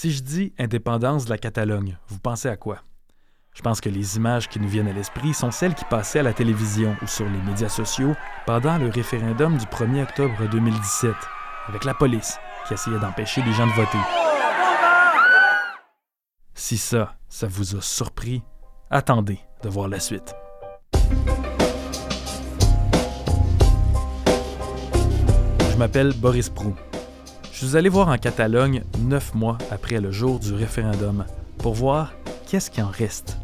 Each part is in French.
Si je dis indépendance de la Catalogne, vous pensez à quoi? Je pense que les images qui nous viennent à l'esprit sont celles qui passaient à la télévision ou sur les médias sociaux pendant le référendum du 1er octobre 2017, avec la police qui essayait d'empêcher les gens de voter. Si ça, ça vous a surpris, attendez de voir la suite. Je m'appelle Boris Prou. Je suis allé voir en Catalogne neuf mois après le jour du référendum pour voir qu'est-ce qui en reste.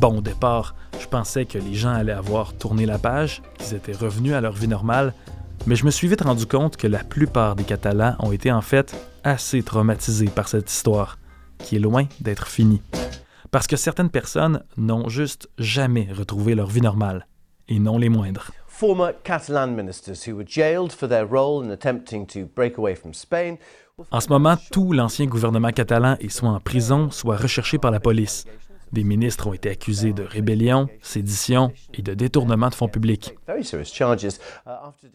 Bon, au départ, je pensais que les gens allaient avoir tourné la page, qu'ils étaient revenus à leur vie normale, mais je me suis vite rendu compte que la plupart des Catalans ont été en fait assez traumatisés par cette histoire, qui est loin d'être finie. Parce que certaines personnes n'ont juste jamais retrouvé leur vie normale, et non les moindres. Former Catalan ministers who were jailed for their role in attempting to break away from Spain. En ce moment, tout l'ancien gouvernement catalan est soit en prison, soit recherché par la police. Des ministres ont été accusés de rébellion, sédition et de détournement de fonds publics. Uh,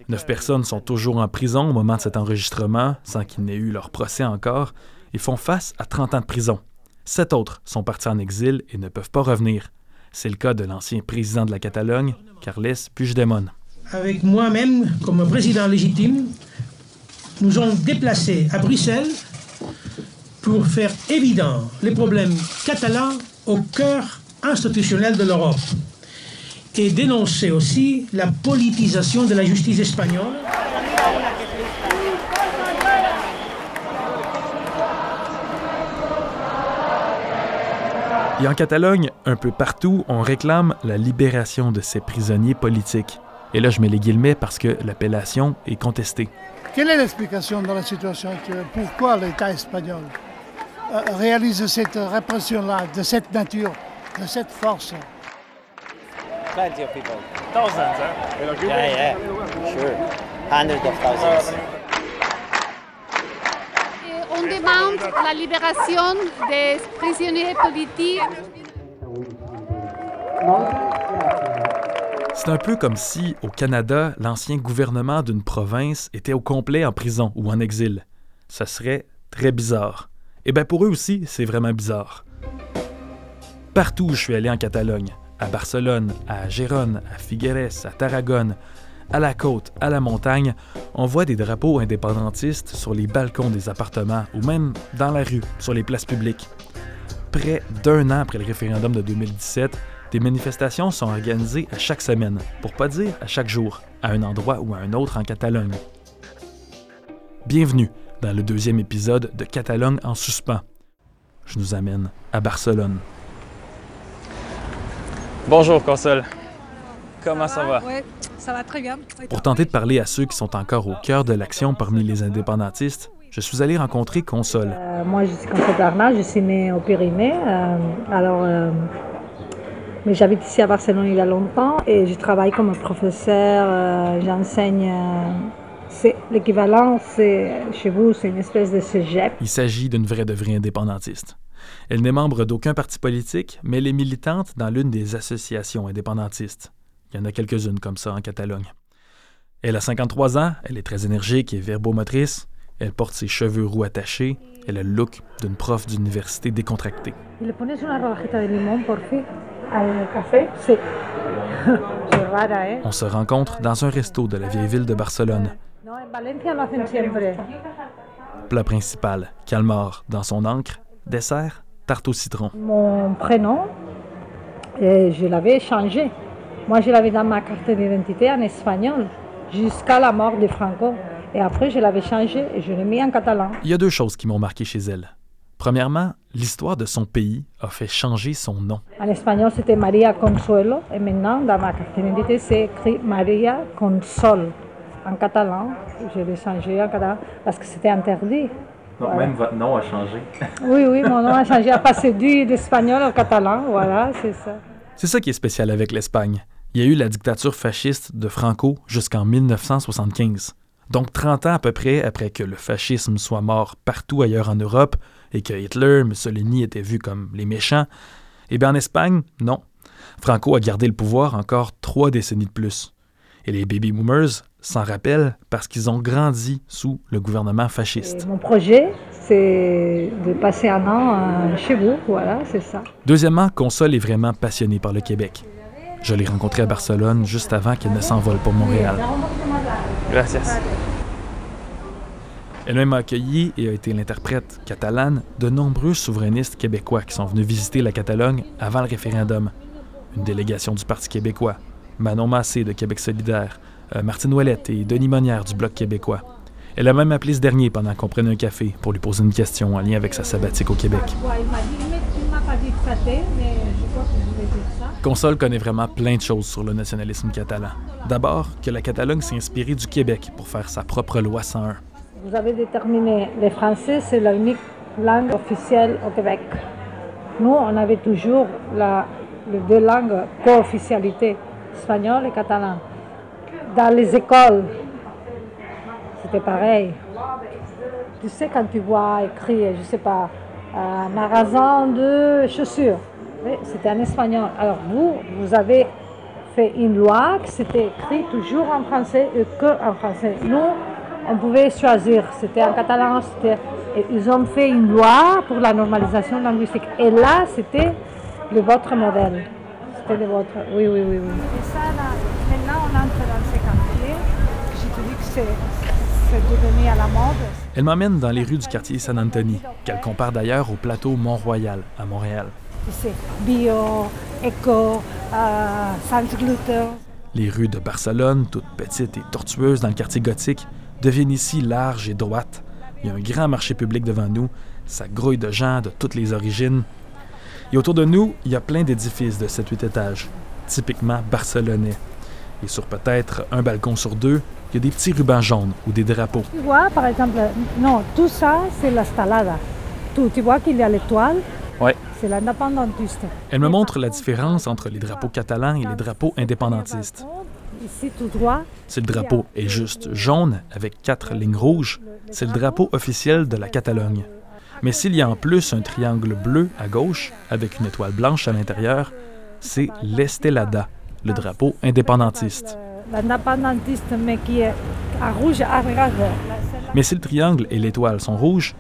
Neuf personnes sont toujours en prison au moment de cet enregistrement, sans qu'il n'ait eu leur procès encore, et font face à 30 ans de prison. Sept autres sont partis en exil et ne peuvent pas revenir. C'est le cas de l'ancien président de la Catalogne, Carles Puigdemont. avec moi-même comme président légitime, nous ont déplacés à Bruxelles pour faire évident les problèmes catalans au cœur institutionnel de l'Europe et dénoncer aussi la politisation de la justice espagnole. Et en Catalogne, un peu partout, on réclame la libération de ces prisonniers politiques. Et là, je mets les guillemets parce que l'appellation est contestée. Quelle est l'explication dans la situation actuelle? Pourquoi l'État espagnol euh, réalise cette répression-là, de cette nature, de cette force? Plenty of people. Thousands, huh? Yeah, yeah. Sure. Hundreds of thousands. Demande la libération des prisonniers politiques. C'est un peu comme si, au Canada, l'ancien gouvernement d'une province était au complet en prison ou en exil. Ça serait très bizarre. Et bien pour eux aussi, c'est vraiment bizarre. Partout où je suis allé en Catalogne, à Barcelone, à Gérone, à Figueres, à Tarragone, à la côte, à la montagne, on voit des drapeaux indépendantistes sur les balcons des appartements ou même dans la rue, sur les places publiques. Près d'un an après le référendum de 2017, des manifestations sont organisées à chaque semaine, pour pas dire à chaque jour, à un endroit ou à un autre en Catalogne. Bienvenue dans le deuxième épisode de Catalogne en suspens. Je nous amène à Barcelone. Bonjour, Console. Comment ça va? Oui, ça va très bien. Pour tenter de parler à ceux qui sont encore au cœur de l'action parmi les indépendantistes, je suis allé rencontrer Console. Euh, moi, je suis Constance Bernard, je suis née au Pyrénées. euh, alors, euh, mais j'habite ici à Barcelone il y a longtemps et je travaille comme professeur. euh, J'enseigne. euh, c'est l'équivalent, c'est chez vous, c'est une espèce de cégep. Il s'agit d'une vraie de vraie indépendantiste. Elle n'est membre d'aucun parti politique, mais elle est militante dans l'une des associations indépendantistes. Il y en a quelques-unes comme ça en Catalogne. Elle a 53 ans, elle est très énergique et verbomotrice. Elle porte ses cheveux roux attachés. Elle a le look d'une prof d'université décontractée. ¿Y le pones una rodajita de limón, por fin, al café? Sí. c'est rara, ¿eh? On se rencontre dans un resto de la vieille ville de Barcelone. Plat principal, calmar dans son encre. Dessert, tarte au citron. Mon prénom, euh, je l'avais changé. Moi, je l'avais dans ma carte d'identité en espagnol jusqu'à la mort de Franco. Et après, je l'avais changé et je l'ai mis en catalan. Il y a deux choses qui m'ont marqué chez elle. Premièrement, l'histoire de son pays a fait changer son nom. En espagnol, c'était Maria Consuelo. Et maintenant, dans ma carte d'identité, c'est écrit Maria Consol. En catalan, je l'ai changé en catalan parce que c'était interdit. Donc même votre nom a changé. Oui, oui, mon nom a changé à passer du d'espagnol au catalan. Voilà, c'est ça. C'est ça qui est spécial avec l'Espagne. Il y a eu la dictature fasciste de Franco jusqu'en 1975. Donc 30 ans à peu près après que le fascisme soit mort partout ailleurs en Europe et que Hitler, Mussolini étaient vus comme les méchants, eh bien en Espagne, non. Franco a gardé le pouvoir encore trois décennies de plus. Et les baby boomers, s'en rappellent parce qu'ils ont grandi sous le gouvernement fasciste. Et mon projet, c'est de passer un an euh, chez vous, voilà, c'est ça. Deuxièmement, Console est vraiment passionnée par le Québec. Je l'ai rencontrée à Barcelone juste avant qu'elle ne s'envole pour Montréal. Gracias. Elle-même a accueilli et a été l'interprète catalane de nombreux souverainistes québécois qui sont venus visiter la Catalogne avant le référendum. Une délégation du Parti québécois, Manon Massé de Québec solidaire, euh, Martine Ouellette et Denis Monnière du Bloc québécois. Elle a même appelé ce dernier pendant qu'on prenait un café pour lui poser une question en lien avec sa sabbatique au Québec. Console connaît vraiment plein de choses sur le nationalisme catalan. D'abord, que la Catalogne s'est inspirée du Québec pour faire sa propre loi 101. Vous avez déterminé, les Français, c'est la unique langue officielle au Québec. Nous, on avait toujours la, les deux langues co-officialité, espagnol et catalan. Dans les écoles, c'était pareil. Tu sais, quand tu vois écrit, je sais pas, un magasin de chaussures, oui, c'était en espagnol. Alors vous, vous avez fait une loi qui s'était écrite toujours en français et que en français. Nous, on pouvait choisir, c'était en catalan, c'était... et ils ont fait une loi pour la normalisation linguistique. Et là, c'était le votre modèle. C'était le vôtre. Oui, oui, oui. oui. Et ça, là, maintenant, on entre dans ces quartiers. Je te dis que c'est, c'est devenu à la mode. Elle m'emmène dans les rues du quartier San Anthony, qu'elle compare d'ailleurs au plateau Mont-Royal à Montréal. C'est bio, éco, euh, sans gluten. Les rues de Barcelone, toutes petites et tortueuses dans le quartier gothique, deviennent ici larges et droites. Il y a un grand marché public devant nous, ça grouille de gens de toutes les origines. Et autour de nous, il y a plein d'édifices de 7-8 étages, typiquement barcelonais. Et sur peut-être un balcon sur deux, il y a des petits rubans jaunes ou des drapeaux. Tu vois, par exemple, non, tout ça, c'est la stalada. Tout, tu vois qu'il y a l'étoile, Ouais. c'est l'indépendantiste. Elle me montre la différence entre les drapeaux catalans et les drapeaux indépendantistes. Ici, tout droit, Si le drapeau est juste jaune avec quatre lignes rouges, c'est le drapeau officiel de la Catalogne. Mais s'il y a en plus un triangle bleu à gauche avec une étoile blanche à l'intérieur, c'est l'Estelada, le drapeau indépendantiste. l'indépendantiste, mais qui est à rouge à. Mais si le triangle et l'étoile sont rouges,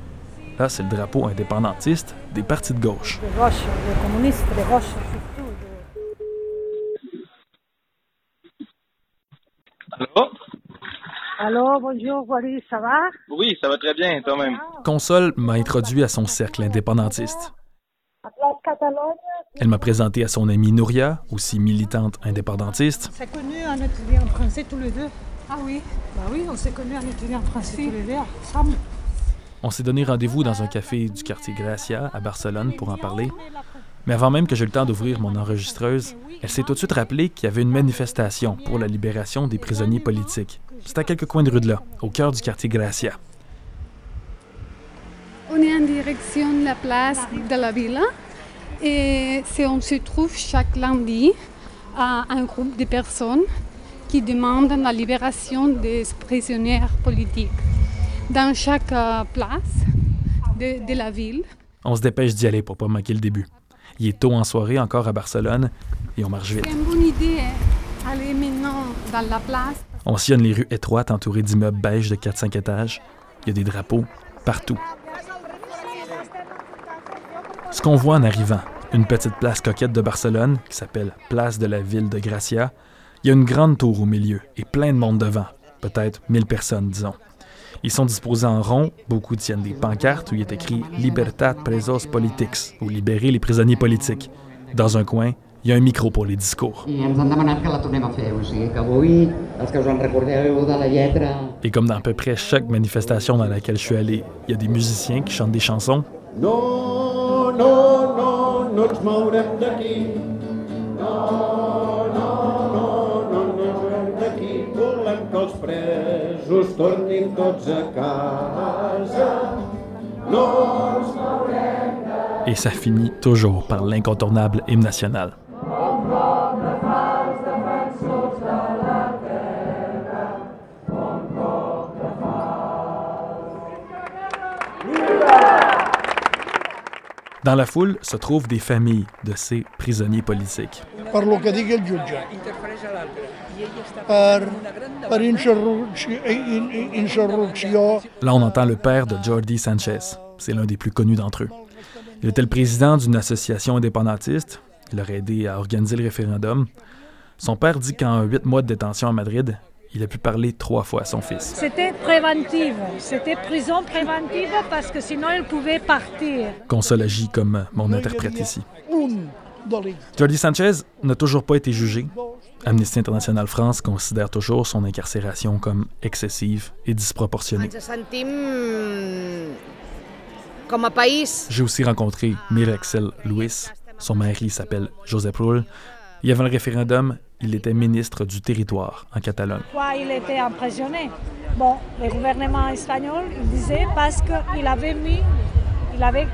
là c'est le drapeau indépendantiste des partis de gauche. De gauche, les communistes de gauche surtout. Allô? Allô, bonjour, Boris, ça va? Oui, ça va très bien, toi-même. Console m'a introduit à son cercle indépendantiste. Elle m'a présenté à son amie Nouria, aussi militante indépendantiste. s'est connu un étudiant français tous les deux. Ah oui Bah oui, on s'est connu un étudiant français tous les deux, ensemble. On s'est donné rendez-vous dans un café du quartier Gracia à Barcelone pour en parler. Mais avant même que j'aie le temps d'ouvrir mon enregistreuse, elle s'est tout de suite rappelé qu'il y avait une manifestation pour la libération des prisonniers politiques. C'est à quelques coins de rue de là, au cœur du quartier Gracia. On est en direction de la place de la Villa et on se trouve chaque lundi à un groupe de personnes qui demandent la libération des prisonniers politiques. Dans chaque euh, place de, de la ville, On se dépêche d'y aller pour pas manquer le début. Il est tôt en soirée encore à Barcelone et on marche vite. c'est une bonne idée aller maintenant dans la place. On sillonne les rues étroites entourées d'immeubles beige de 4-5 étages. Il y a des drapeaux partout. Ce qu'on voit en arrivant, une petite place coquette de Barcelone qui s'appelle Place de la Ville de Gracia. Il y a une grande tour au milieu et plein de monde devant, peut-être 1000 personnes, disons. Ils sont disposés en rond, beaucoup tiennent des pancartes où il est écrit Libertad presos politics ou Libérer les prisonniers politiques. Dans un coin, il y a un micro pour les discours. Et comme dans à peu près chaque manifestation dans laquelle je suis allé, il y a des musiciens qui chantent des chansons. No, no, no, presos tornin tots a casa. No ens mourem Et ça finit toujours par l'incontournable hymne national. Dans la foule se trouvent des familles de ces prisonniers politiques. Insurrecció. Là, on entend le père de Jordi Sanchez. C'est l'un des plus connus d'entre eux. Il était le président d'une association indépendantiste. Il aurait aidé à organiser le référendum. Son père dit qu'en huit mois de détention à Madrid, il a pu parler trois fois à son fils. C'était préventive. C'était prison préventive parce que sinon il pouvait partir. Console agit comme mon interprète ici. Un. Jordi Sanchez n'a toujours pas été jugé. Amnesty International France considère toujours son incarcération comme excessive et disproportionnée. J'ai aussi rencontré Mirexel Luis. Son mari s'appelle Josep Rull. Et avant le référendum, il était ministre du territoire en Catalogne. Pourquoi il était emprisonné Bon, le gouvernement espagnol, il disait parce qu'il avait mis, il avait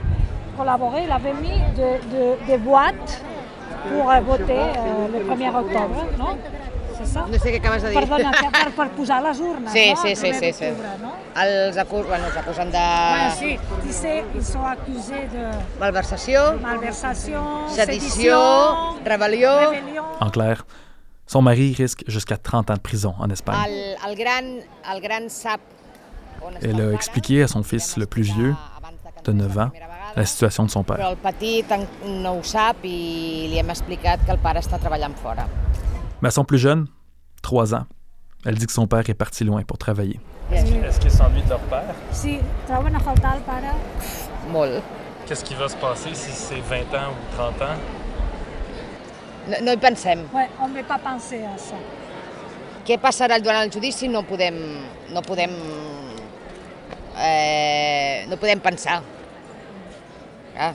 collaboré, il avait mis de- de- des boîtes pour euh, voter euh, le 1er octobre, non? C'est ça? No sé què acabes de dir. Perdona, que per, per posar les urnes, Sí, no? sí, El sí, 1er sí, sí. d'octubre, no? Els, acus, bueno, els acusen de Bueno, sí, ils sont accusés de malversació, malversation, sedició, rebel·lió. rébellion. En clair, son mari risque jusqu'à 30 ans de prison en Espagne. El, el, gran, el gran sap on està Elle el a expliqué à son fils le plus vieux, de 9 ans, la situation de son père. però el petit no ho sap i li hem explicat que el pare està treballant fora. Mais à son plus jeune, 3 ans, elle dit que son père est parti loin pour travailler. Est-ce qu'ils s'ennuient de leur père? Sí, troben a faltar el pare. Molt. Qu'est-ce qui va se passer si c'est 20 ans ou 30 ans? No, no hi pensem. Ouais, on ne peut pas penser à ça. Què passarà durant el judici no podem, no podem, eh, no podem pensar. Clar.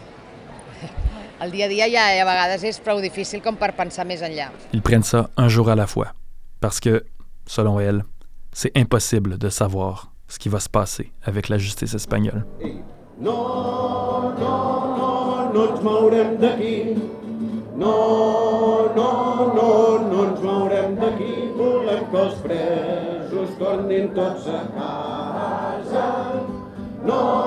El dia a dia ja a vegades és prou difícil com per pensar més enllà. Ils prennent ça un jour à la fois, parce que, selon elle, c'est impossible de savoir ce qui va se passer avec la justice espagnole. No, no, no, no ens mourem d'aquí. No, no, no, no ens mourem d'aquí. Volem que els presos tornin tots a casa. No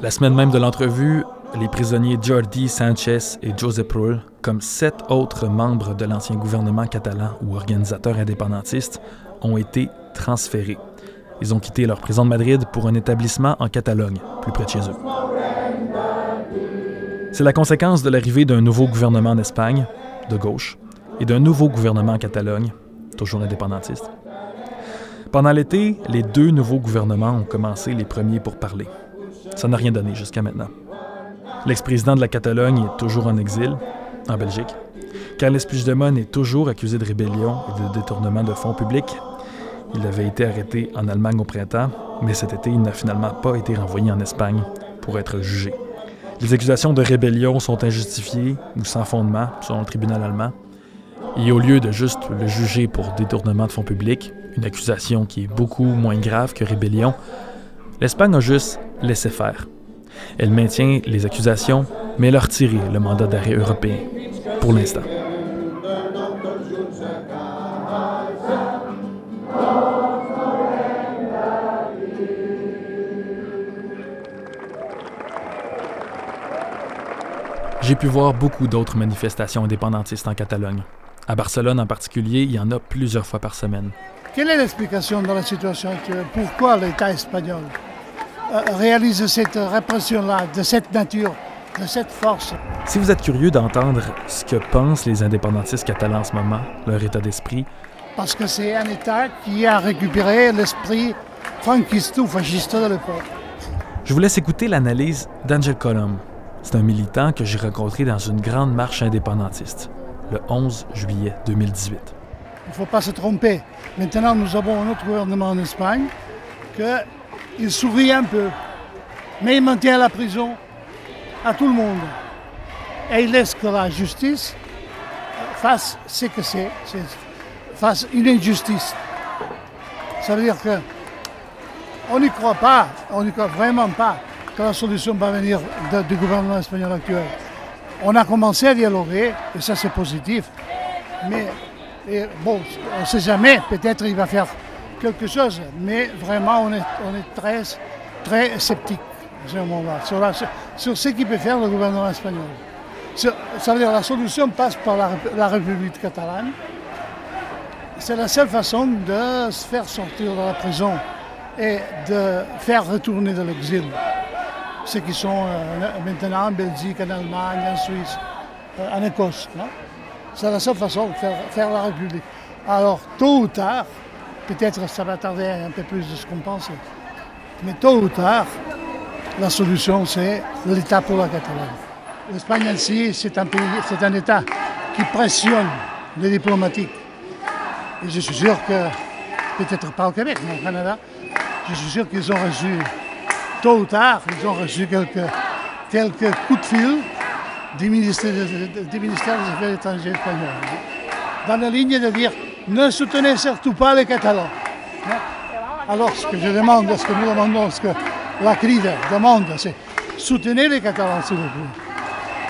La semaine même de l'entrevue, les prisonniers Jordi Sanchez et Josep Rull, comme sept autres membres de l'ancien gouvernement catalan ou organisateurs indépendantistes, ont été transférés. Ils ont quitté leur prison de Madrid pour un établissement en Catalogne, plus près de chez eux. C'est la conséquence de l'arrivée d'un nouveau gouvernement en Espagne, de gauche, et d'un nouveau gouvernement en Catalogne, toujours indépendantiste. Pendant l'été, les deux nouveaux gouvernements ont commencé les premiers pour parler. Ça n'a rien donné jusqu'à maintenant. L'ex-président de la Catalogne est toujours en exil, en Belgique. Carles Puigdemont est toujours accusé de rébellion et de détournement de fonds publics. Il avait été arrêté en Allemagne au printemps, mais cet été, il n'a finalement pas été renvoyé en Espagne pour être jugé. Les accusations de rébellion sont injustifiées ou sans fondement, selon le tribunal allemand. Et au lieu de juste le juger pour détournement de fonds publics, une accusation qui est beaucoup moins grave que rébellion, l'Espagne a juste laissé faire. Elle maintient les accusations, mais elle a retiré le mandat d'arrêt européen, pour l'instant. J'ai pu voir beaucoup d'autres manifestations indépendantistes en Catalogne. À Barcelone en particulier, il y en a plusieurs fois par semaine. Quelle est l'explication de la situation actuelle? Pourquoi l'État espagnol euh, réalise cette répression-là, de cette nature, de cette force? Si vous êtes curieux d'entendre ce que pensent les indépendantistes catalans en ce moment, leur état d'esprit, Parce que c'est un État qui a récupéré l'esprit franquiste ou fasciste de l'époque. je vous laisse écouter l'analyse d'Angel Colom. C'est un militant que j'ai rencontré dans une grande marche indépendantiste, le 11 juillet 2018. Il ne faut pas se tromper. Maintenant, nous avons un autre gouvernement en Espagne qu'il sourit un peu, mais il maintient la prison à tout le monde. Et il laisse que la justice fasse ce que c'est, fasse une injustice. Ça veut dire que on n'y croit pas, on n'y croit vraiment pas que la solution va venir du gouvernement espagnol actuel. On a commencé à dialoguer, et ça c'est positif. Mais bon, on ne sait jamais, peut-être il va faire quelque chose, mais vraiment on est, très, très sceptique à ce moment-là, sur, ce qu'il peut faire le gouvernement espagnol. Ça veut dire la solution passe par la, la République catalane. C'est la seule façon de se faire sortir de la prison et de faire retourner de l'exil ceux qui sont maintenant en Belgique, en Allemagne, en Suisse, en Écosse. C'est la seule façon de faire, la République. Alors, tôt ou tard, peut-être ça va tarder un peu plus de ce qu'on pense, mais tôt ou tard, la solution, c'est l'État pour la Catalogne. L'Espagne ainsi, c'est un pays, c'est un État qui pressionne les diplomatiques. Et je suis sûr que, peut-être pas au Québec, mais au Canada, je suis sûr qu'ils ont reçu, tôt ou tard, ils ont reçu quelques, quelques coups de fil du ministère, des Affaires étrangères espagnol. Dans la ligne de dire ne soutenez surtout pas les Catalans. Alors, ce que je demande, ce que nous demandons, ce que la CRIDE demande, c'est soutenez les Catalans, s'il vous plaît.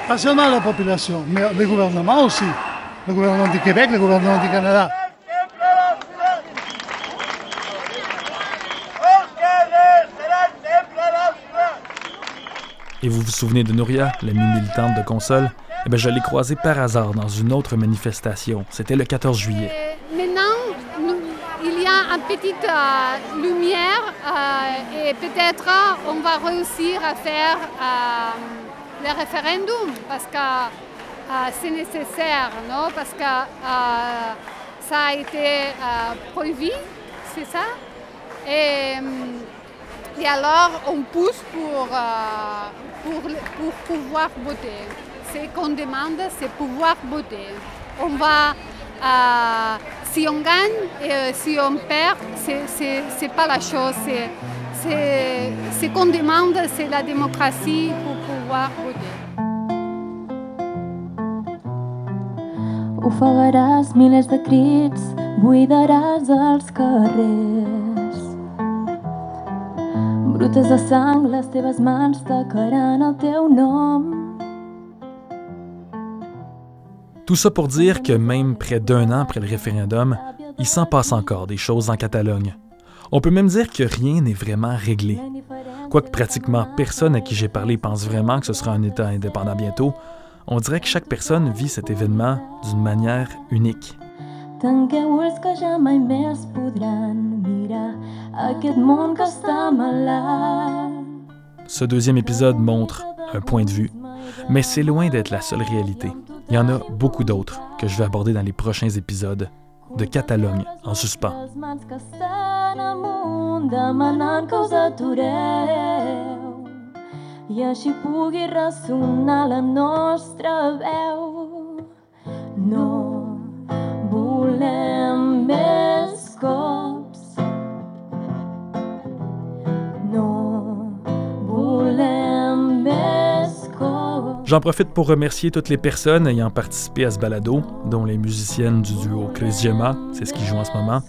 Pas seulement la population, mais le gouvernement aussi. Le gouvernement du Québec, le gouvernement du Canada. Et vous vous souvenez de Nouria, l'amie militante de console? Eh bien, je l'ai croisée par hasard dans une autre manifestation. C'était le 14 juillet. Maintenant, nous- il y a une petite euh, lumière euh, et peut-être on va réussir à faire euh, le référendum parce que euh, c'est nécessaire, non? Parce que euh, ça a été euh, prohibi, c'est ça? Et, euh, et alors on pousse pour, euh, pour, pour pouvoir voter. Ce qu'on demande, c'est pouvoir voter. On va, euh, si on gagne et euh, si on perd, c'est c'est pas la chose. C'est- Ce qu'on demande, c'est la démocratie pour pouvoir voter. De crits. Tout ça pour dire que même près d'un an après le référendum, il s'en passe encore des choses en Catalogne. On peut même dire que rien n'est vraiment réglé. Quoique pratiquement personne à qui j'ai parlé pense vraiment que ce sera un État indépendant bientôt, on dirait que chaque personne vit cet événement d'une manière unique. Tanqueu ulls que ja mai més podran mirar aquest món que està malat. Ce deuxième épisode montre un point de vue, mais c'est loin d'être la seule réalité. Il y en a beaucoup d'autres que je vais aborder dans les prochains épisodes de Catalogne en suspens. I així pugui ressonar la nostra veu. No J'en profite pour remercier toutes les personnes ayant participé à ce balado, dont les musiciennes du duo Chris Gemma, c'est ce qui joue en ce moment.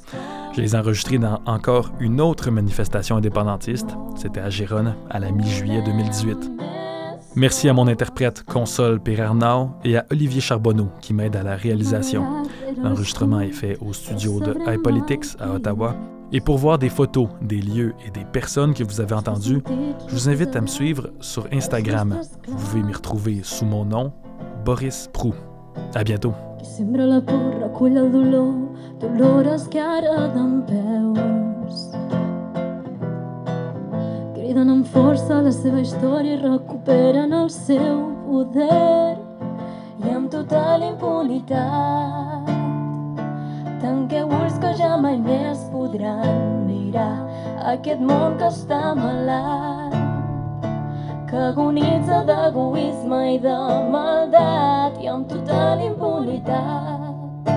Je les ai enregistrés dans encore une autre manifestation indépendantiste, c'était à Gérone, à la mi-juillet 2018. Merci à mon interprète Console Perarnau et à Olivier Charbonneau qui m'aide à la réalisation. L'enregistrement est fait au studio de iPolitics à Ottawa. Et pour voir des photos des lieux et des personnes que vous avez entendues, je vous invite à me suivre sur Instagram. Vous pouvez m'y retrouver sous mon nom, Boris Prou. À bientôt. Tanqueu ulls que ja mai més podran mirar aquest món que està malat que agonitza d'egoisme i de maldat i amb total impunitat.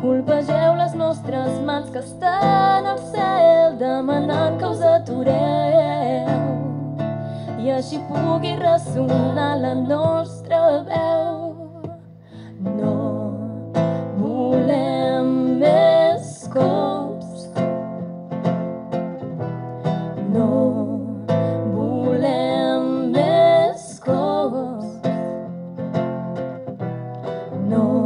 Colpegeu les nostres mans que estan al cel demanant que us atureu i així pugui ressonar la nostra veu. no.